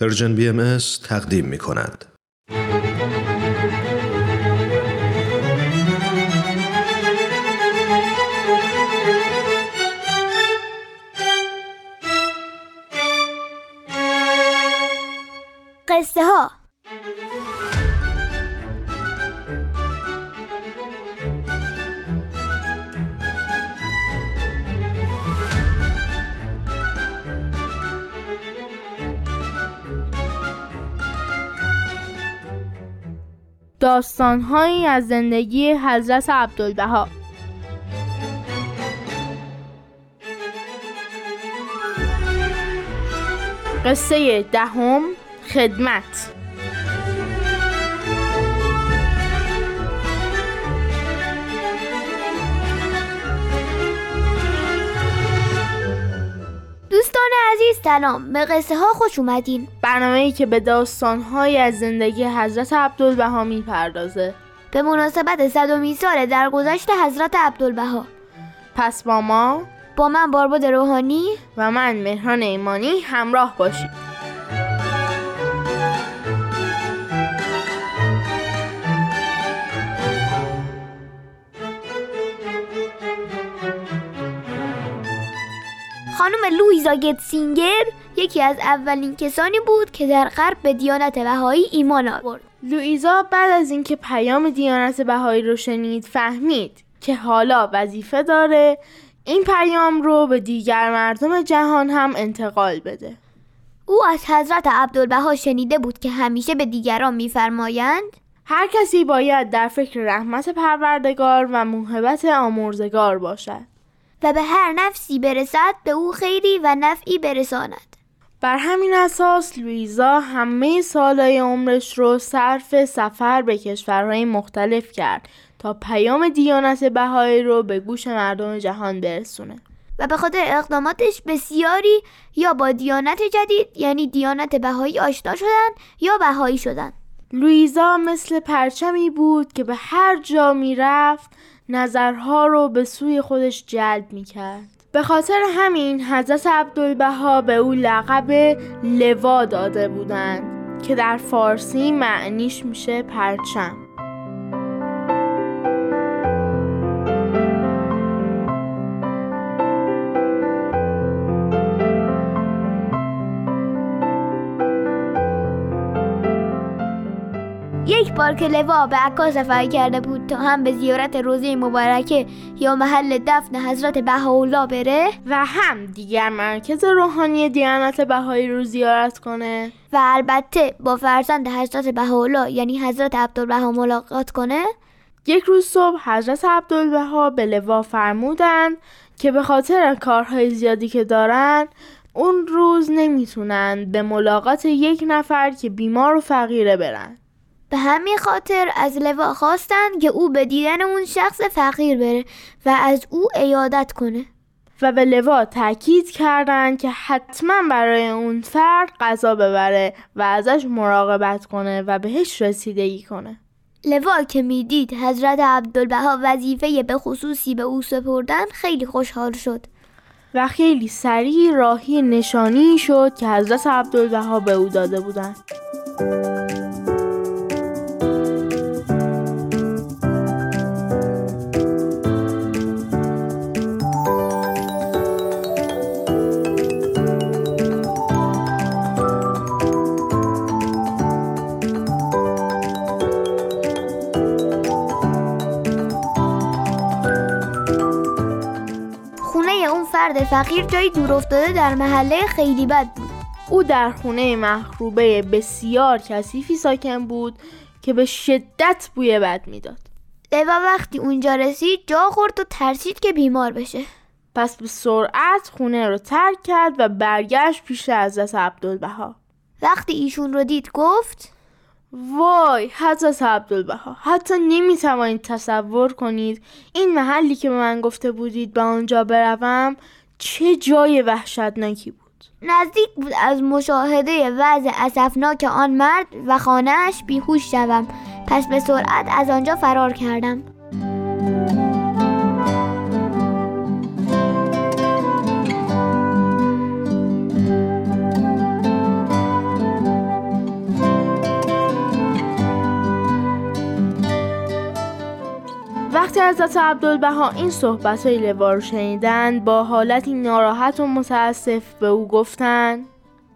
پرژن بی تقدیم می کند. قصه ها داستانهایی از زندگی حضرت عبدالبها. قصه دهم خدمت. سلام. به قصه ها خوش اومدین. برنامه ای که به داستانهایی از زندگی حضرت عبدالبها می‌پردازه. به مناسبت صدومین سال درگذشت حضرت عبدالبها. پس با ما؟ با من بارباد روحانی. و من مهران ایمانی همراه باشید. خانم لویزا گتسینگر یکی از اولین کسانی بود که در غرب به دیانت بهایی ایمان آورد. لویزا بعد از اینکه پیام دیانت بهایی رو شنید فهمید که حالا وظیفه داره این پیام رو به دیگر مردم جهان هم انتقال بده. او از حضرت عبدالبها شنیده بود که همیشه به دیگران میفرمایند. هر کسی باید در فکر رحمت پروردگار و محبت آمرزگار باشد. و به هر نفسی برسد به او خیری و نفعی برساند. بر همین اساس لویزا همه سالهای عمرش رو صرف سفر به کشورهای مختلف کرد تا پیام دیانت بهایی رو به گوش مردم جهان برسونه. و به خاطر اقداماتش بسیاری یا با دیانت جدید یعنی دیانت بهایی آشنا شدن یا بهایی شدن لویزا مثل پرچمی بود که به هر جا می‌رفت نظرها رو به سوی خودش جلب می کرد. به خاطر همین حضرت عبدالبها به او لقب لوا داده بودند که در فارسی معنیش میشه پرچم یک بار که لوا به عکا سفر کرده بود تا هم به زیارت روزه مبارکه یا محل دفن حضرت بهاءالله بره؟ و هم دیگر مرکز روحانی دیانت بهایی رو زیارت کنه. و البته با فرزند حضرت بهاءالله یعنی حضرت عبدالبها ملاقات کنه؟ یک روز صبح حضرت عبدالبها به لوا فرمودند که به خاطر کارهای زیادی که دارن اون روز نمی‌تونند به ملاقات یک نفر که بیمار و فقیره برن. به همین خاطر از لوا خواستند که او به دیدن اون شخص فقیر بره و از او ایادت کنه. و به لوا تاکید کردند که حتما برای اون فرد غذا ببره و ازش مراقبت کنه و بهش رسیدگی کنه. لوا که می‌دید حضرت عبدالبها وظیفه به خصوصی به او سپردن خیلی خوشحال شد. و خیلی سریع راهی نشانی شد که حضرت عبدالبها به او داده بودند. فقیر جایی دور افتاده در محله خیلی بد بود. او در خونه مخروبه بسیار کثیفی ساکن بود که به شدت بوی بد می‌داد. لوا وقتی اونجا رسید جا خورد و ترسید که بیمار بشه. پس به سرعت خونه رو ترک کرد و برگشت پیش حضرت عبدالبها. وقتی ایشون رو دید گفت وای حضرت عبدالبها حتی نمی‌توانید تصور کنید این محلی که به من گفته بودید به آنجا بروم چه جای وحشتناکی بود؟ نزدیک بود از مشاهده وضع اسفناک آن مرد و خانهاش بیهوش شوم. پس به سرعت از آنجا فرار کردم. حضرت عبدالبها این صحبت های لوا رو شنیدن با حالتی ناراحت و متاسف به او گفتند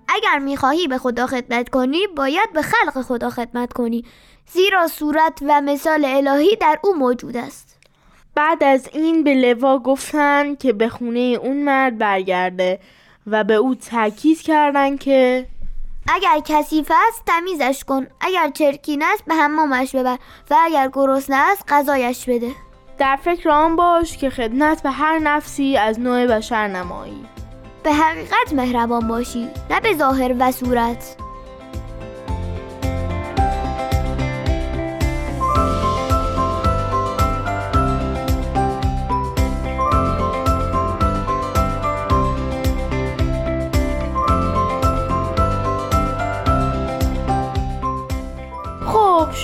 اگر می‌خواهی به خدا خدمت کنی باید به خلق خدا خدمت کنی. زیرا صورت و مثال الهی در او موجود است. بعد از این به لوا گفتن که به خونه اون مرد برگرده و به او تاکید کردند که اگر کثیف است تمیزش کن. اگر چرکین است به حمامش ببر و اگر گرسنه است غذایش بده. در فکر آن باش که خدمت به هر نفسی از نوع بشر نمایی. به حقیقت مهربان باشی نه به ظاهر و صورت.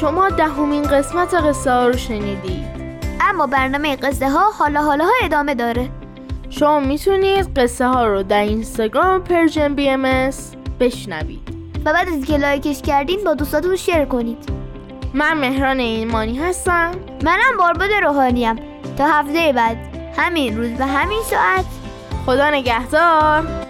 شما دهمین قسمت قصه ها رو شنیدید اما برنامه قصه ها حالا حالا ها ادامه داره. شما می‌تونید قصه ها رو در اینستاگرام Persian BM بشنوید. و بعد از که like ش کردین با دوستاتون share کنید. من مهران ایمانی هستم. منم بارباد روحانیم. تا هفته بعد. همین روز و همین ساعت. خدا نگهدار.